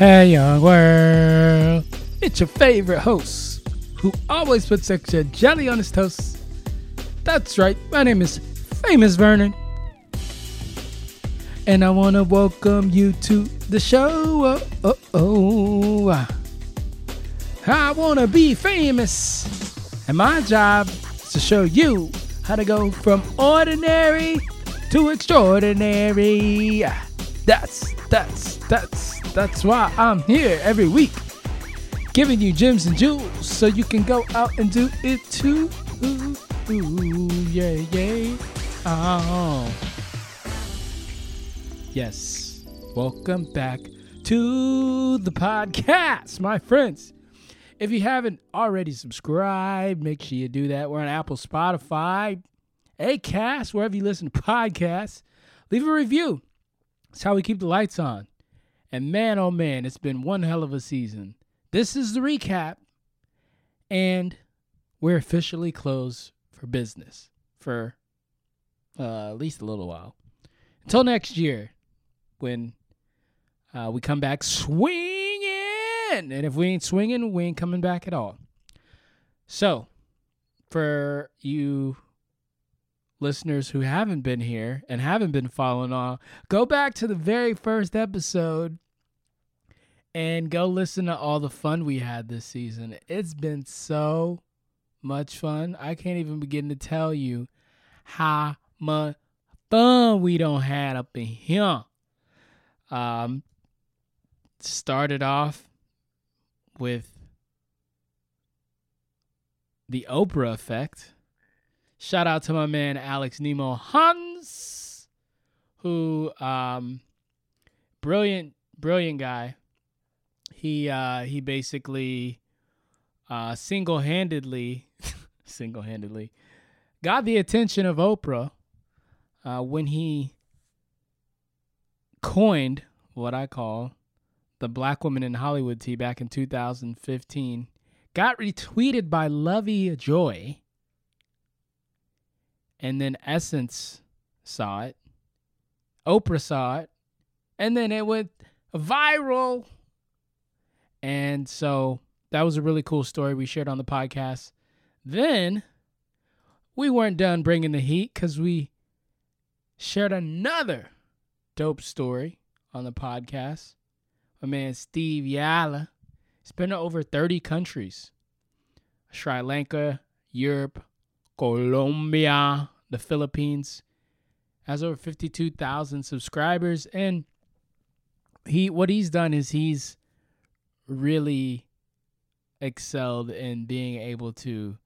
Hey, young world. It's your favorite host who always puts extra jelly on his toast. That's right, my name is Famous Vernon. And I want to welcome you to the show. Oh, oh, oh. I want to be famous. And my job is to show you how to go from ordinary to extraordinary. That's, that's, that's, that's why I'm here every week. Giving you gems and jewels so you can go out and do it too. Ooh, ooh, yeah, yeah. Oh. Yes. Welcome back to the podcast, my friends. If you haven't already subscribed, make sure you do that. We're on Apple, Spotify, Acast, wherever you listen to podcasts. Leave a review. It's how we keep the lights on. And man, oh man, it's been one hell of a season. This is the recap. And we're officially closed for business for uh, at least a little while. Until next year, when uh, we come back swinging. And if we ain't swinging, we ain't coming back at all. So, for you listeners who haven't been here and haven't been following on, go back to the very first episode and go listen to all the fun we had this season. It's been so much fun. I can't even begin to tell you how much fun we don't had up in here. Um, started off with the Oprah effect. Shout out to my man Alex Nemo Hans, who um, brilliant, brilliant guy. He uh, he basically uh, single-handedly, single-handedly, got the attention of Oprah uh, when he coined what I call the Black Woman in Hollywood tea back in 2015. Got retweeted by Lovey Joy. And then Essence saw it. Oprah saw it. And then it went viral. And so that was a really cool story we shared on the podcast. Then we weren't done bringing the heat because we shared another dope story on the podcast. My man Steve Yala. He's been to over 30 countries Sri Lanka, Europe, Colombia, the Philippines. Has over 52,000 subscribers. And he what he's done is he's really excelled in being able to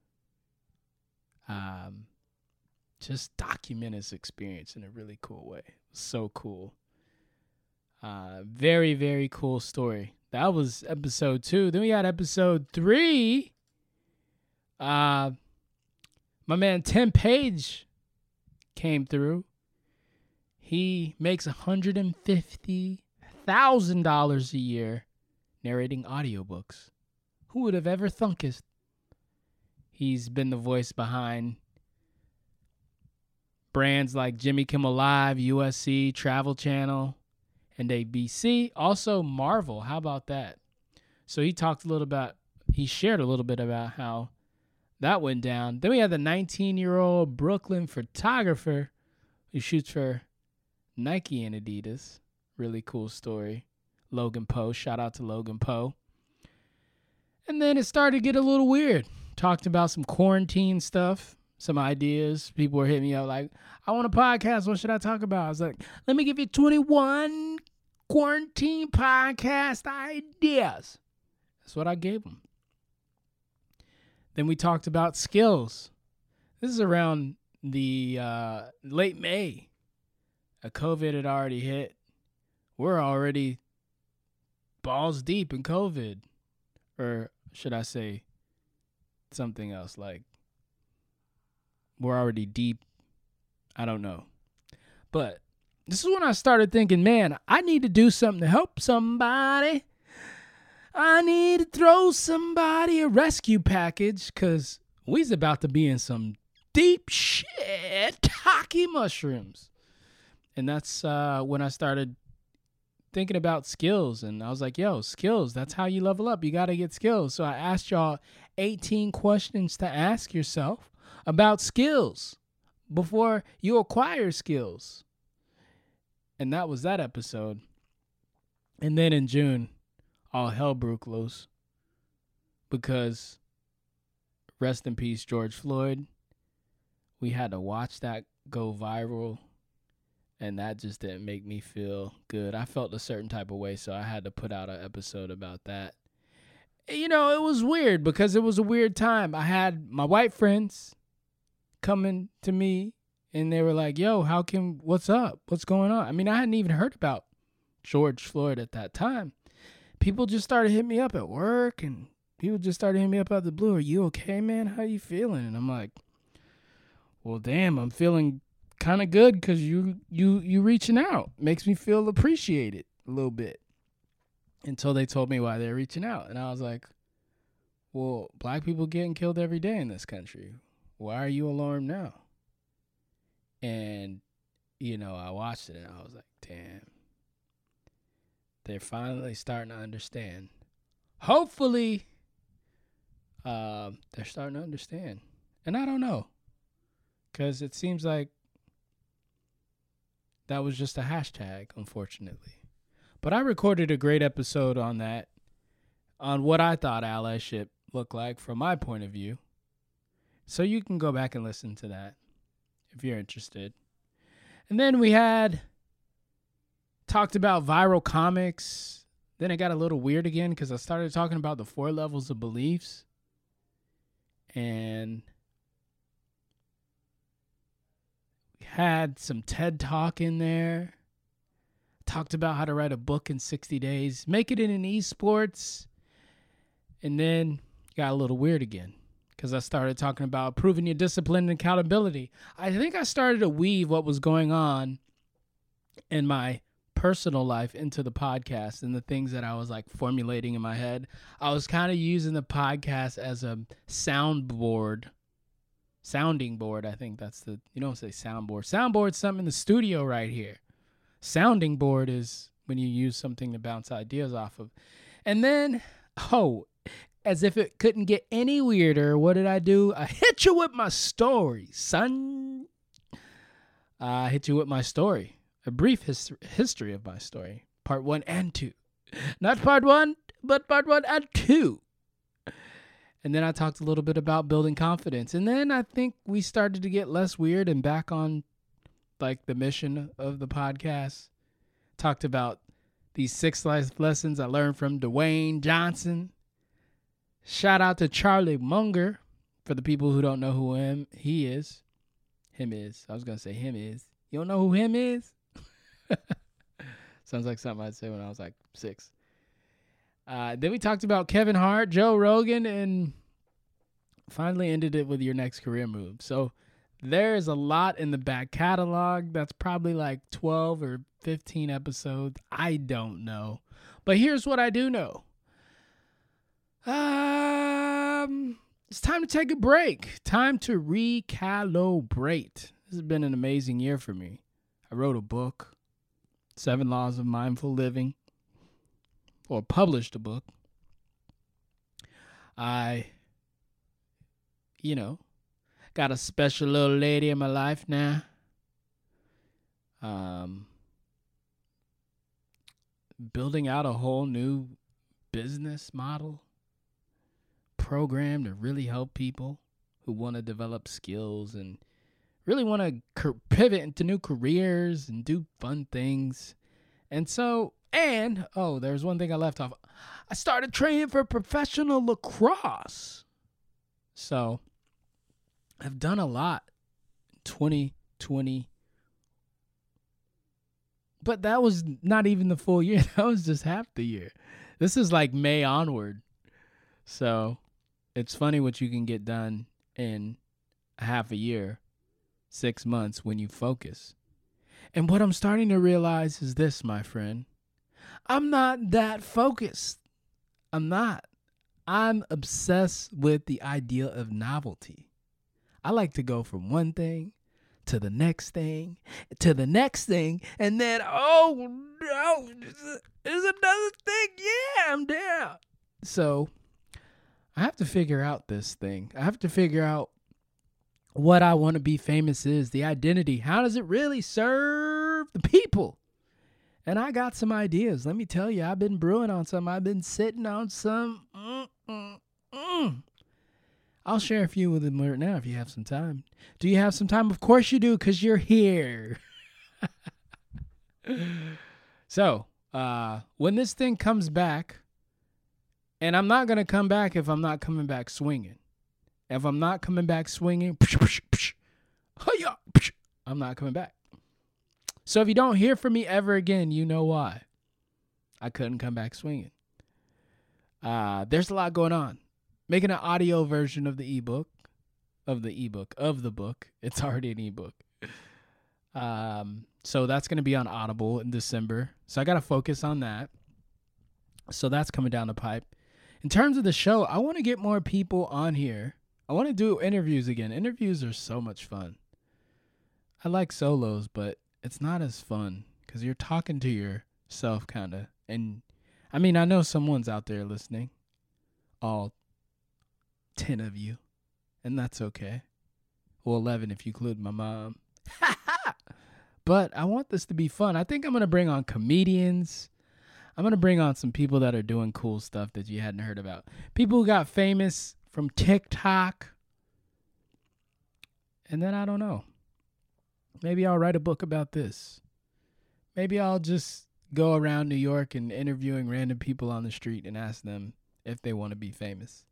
um, just document his experience in a really cool way. So cool. Uh, very, very cool story. That was episode two. Then we had episode three. Uh, my man Tim Page came through. He makes $150,000 a year narrating audiobooks. Who would have ever thunk it? He's been the voice behind brands like Jimmy Kimmel Live, USC, Travel Channel, and ABC. Also, Marvel. How about that? So he talked a little about, he shared a little bit about how that went down. Then we had the 19 year old Brooklyn photographer who shoots for Nike and Adidas. Really cool story. Logan Poe. Shout out to Logan Poe. And then it started to get a little weird. Talked about some quarantine stuff, some ideas. People were hitting me up like, I want a podcast. What should I talk about? I was like, let me give you 21 quarantine podcast ideas. That's what I gave them. Then we talked about skills. This is around the uh, late May. A COVID had already hit. We're already balls deep in COVID. Or should I say something else like we're already deep. I don't know. But this is when I started thinking, man, I need to do something to help somebody. I need to throw somebody a rescue package because we's about to be in some deep shit, hockey mushrooms. And that's uh, when I started thinking about skills and I was like, yo, skills, that's how you level up. You got to get skills. So I asked y'all 18 questions to ask yourself about skills before you acquire skills. And that was that episode. And then in June, all hell broke loose because rest in peace, George Floyd. We had to watch that go viral and that just didn't make me feel good. I felt a certain type of way, so I had to put out an episode about that. You know, it was weird because it was a weird time. I had my white friends coming to me and they were like, "Yo, how can what's up? What's going on?" I mean, I hadn't even heard about George Floyd at that time. People just started hitting me up at work and people just started hitting me up out of the blue. Are you okay, man? How you feeling? And I'm like, well, damn, I'm feeling kind of good because you you you reaching out makes me feel appreciated a little bit. Until they told me why they're reaching out, and I was like, well, black people getting killed every day in this country. Why are you alarmed now? And you know, I watched it and I was like, damn. They're finally starting to understand. Hopefully, uh, they're starting to understand. And I don't know. Because it seems like that was just a hashtag, unfortunately. But I recorded a great episode on that, on what I thought allyship looked like from my point of view. So you can go back and listen to that if you're interested. And then we had talked about viral comics. Then it got a little weird again because I started talking about the four levels of beliefs. And had some TED Talk in there. Talked about how to write a book in 60 days, make it in an esports. And then got a little weird again because I started talking about proving your discipline and accountability. I think I started to weave what was going on in my personal life into the podcast and the things that I was like formulating in my head. I was kind of using the podcast as a soundboard sounding board. I think that's the you don't say soundboard. Soundboard's something in the studio right here. Sounding board is when you use something to bounce ideas off of. And then, oh, as if it couldn't get any weirder, what did I do? I hit you with my story, son. I hit you with my story, a brief his- history of my story, part one and two. Not part one, but part one and two. And then I talked a little bit about building confidence. And then I think we started to get less weird and back on like the mission of the podcast. Talked about these six life lessons I learned from Dwayne Johnson. Shout out to Charlie Munger for the people who don't know who him he is. Him is. I was gonna say him is. You don't know who him is? Sounds like something I'd say when I was like six. Uh, then we talked about Kevin Hart, Joe Rogan, and finally ended it with your next career move. So there's a lot in the back catalog. That's probably like 12 or 15 episodes. I don't know. But here's what I do know. Um, it's time to take a break. Time to recalibrate. This has been an amazing year for me. I wrote a book, Seven Laws of Mindful Living or published a book. I, you know, got a special little lady in my life now. Um, building out a whole new business model program to really help people who want to develop skills and really want to pivot into new careers and do fun things. And so and oh, there's one thing I left off. I started training for professional lacrosse. So I've done a lot 2020. But that was not even the full year. That was just half the year. This is like May onward. So it's funny what you can get done in half a year, six months when you focus. And what I'm starting to realize is this, my friend. I'm not that focused. I'm not. I'm obsessed with the idea of novelty. I like to go from one thing to the next thing to the next thing and then oh no, there's another thing. Yeah, I'm down. So I have to figure out this thing. I have to figure out what I want to be famous is, the identity. How does it really serve the people? And I got some ideas. Let me tell you, I've been brewing on some. I've been sitting on some. Mm, mm, mm. I'll share a few with them right now if you have some time. Do you have some time? Of course you do, because you're here. so, uh, when this thing comes back, and I'm not going to come back if I'm not coming back swinging. If I'm not coming back swinging, I'm not coming back. So if you don't hear from me ever again, you know why. I couldn't come back swinging. Uh, there's a lot going on. Making an audio version of the ebook, of the ebook, of the book. It's already an ebook. Um, so that's going to be on Audible in December. So I got to focus on that. So that's coming down the pipe. In terms of the show, I want to get more people on here. I want to do interviews again. Interviews are so much fun. I like solos, but it's not as fun because you're talking to yourself, kind of. And I mean, I know someone's out there listening, all 10 of you, and that's okay. Well, 11 if you include my mom. but I want this to be fun. I think I'm going to bring on comedians. I'm going to bring on some people that are doing cool stuff that you hadn't heard about. People who got famous from TikTok. And then I don't know. Maybe I'll write a book about this. Maybe I'll just go around New York and interviewing random people on the street and ask them if they want to be famous.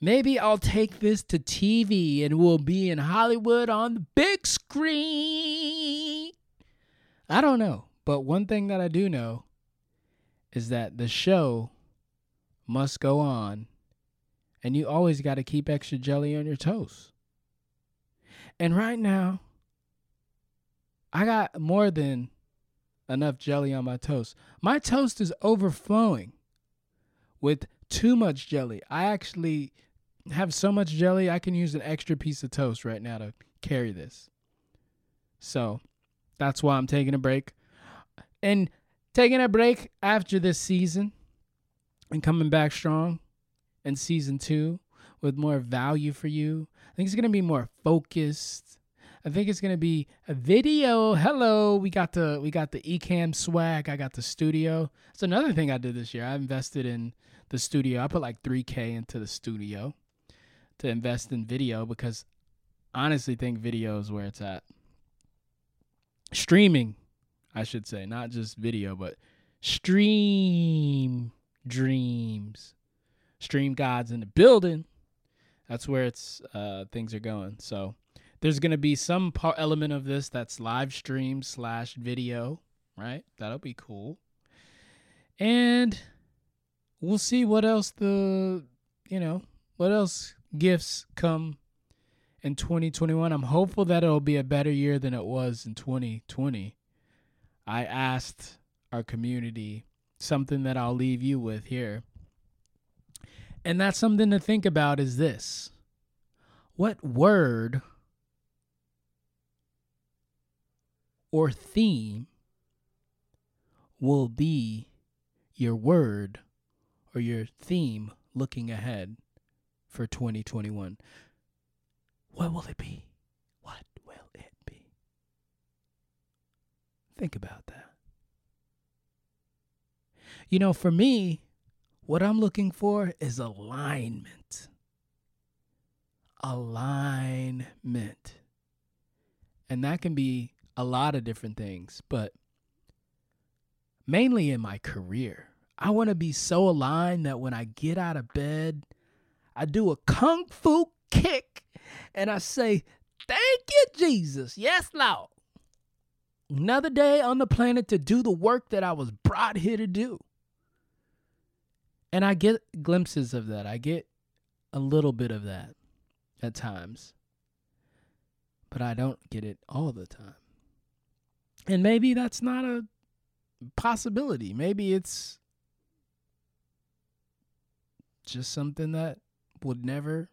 Maybe I'll take this to TV and we'll be in Hollywood on the big screen. I don't know. But one thing that I do know is that the show must go on and you always got to keep extra jelly on your toast. And right now, I got more than enough jelly on my toast. My toast is overflowing with too much jelly. I actually have so much jelly, I can use an extra piece of toast right now to carry this. So that's why I'm taking a break. And taking a break after this season and coming back strong in season two with more value for you. I think it's going to be more focused. I think it's gonna be a video. Hello, we got the we got the Ecamm swag. I got the studio. It's another thing I did this year. I invested in the studio. I put like 3K into the studio to invest in video because honestly think video is where it's at. Streaming, I should say, not just video, but stream dreams. Stream gods in the building. That's where it's uh things are going. So there's going to be some part, element of this that's live stream slash video, right? That'll be cool. And we'll see what else the, you know, what else gifts come in 2021. I'm hopeful that it'll be a better year than it was in 2020. I asked our community something that I'll leave you with here. And that's something to think about is this. What word or theme will be your word or your theme looking ahead for 2021. What will it be? What will it be? Think about that. You know, for me, what I'm looking for is alignment. Alignment. And that can be a lot of different things, but mainly in my career. I want to be so aligned that when I get out of bed, I do a kung fu kick and I say, Thank you, Jesus. Yes, Lord. Another day on the planet to do the work that I was brought here to do. And I get glimpses of that. I get a little bit of that at times. But I don't get it all the time. And maybe that's not a possibility. Maybe it's just something that would never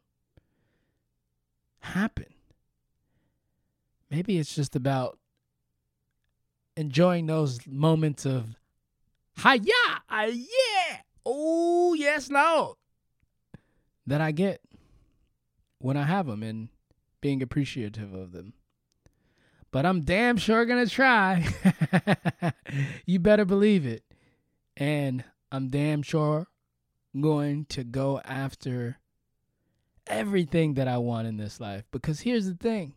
happen. Maybe it's just about enjoying those moments of hi yeah, yeah, oh yes, Lord, that I get when I have them and being appreciative of them. But I'm damn sure gonna try. you better believe it. And I'm damn sure going to go after everything that I want in this life. Because here's the thing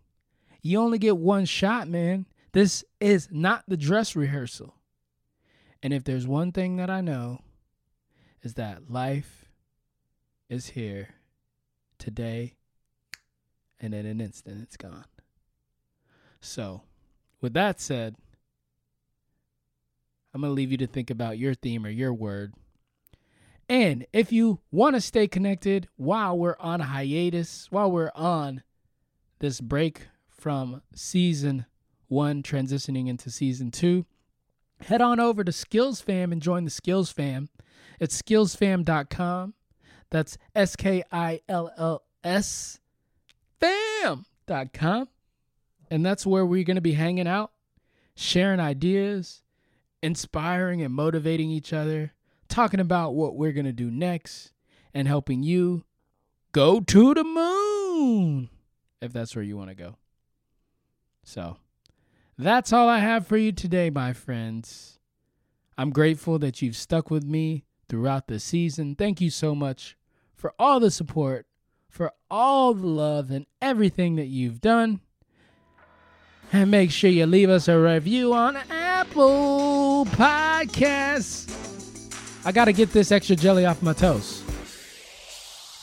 you only get one shot, man. This is not the dress rehearsal. And if there's one thing that I know, is that life is here today and in an instant it's gone. So, with that said, I'm going to leave you to think about your theme or your word. And if you want to stay connected while we're on hiatus, while we're on this break from season one, transitioning into season two, head on over to Skills Fam and join the Skills Fam. It's skillsfam.com. That's S K I L L S fam.com. And that's where we're going to be hanging out, sharing ideas, inspiring and motivating each other, talking about what we're going to do next, and helping you go to the moon if that's where you want to go. So, that's all I have for you today, my friends. I'm grateful that you've stuck with me throughout the season. Thank you so much for all the support, for all the love, and everything that you've done. And make sure you leave us a review on Apple Podcasts. I got to get this extra jelly off my toast.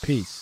Peace.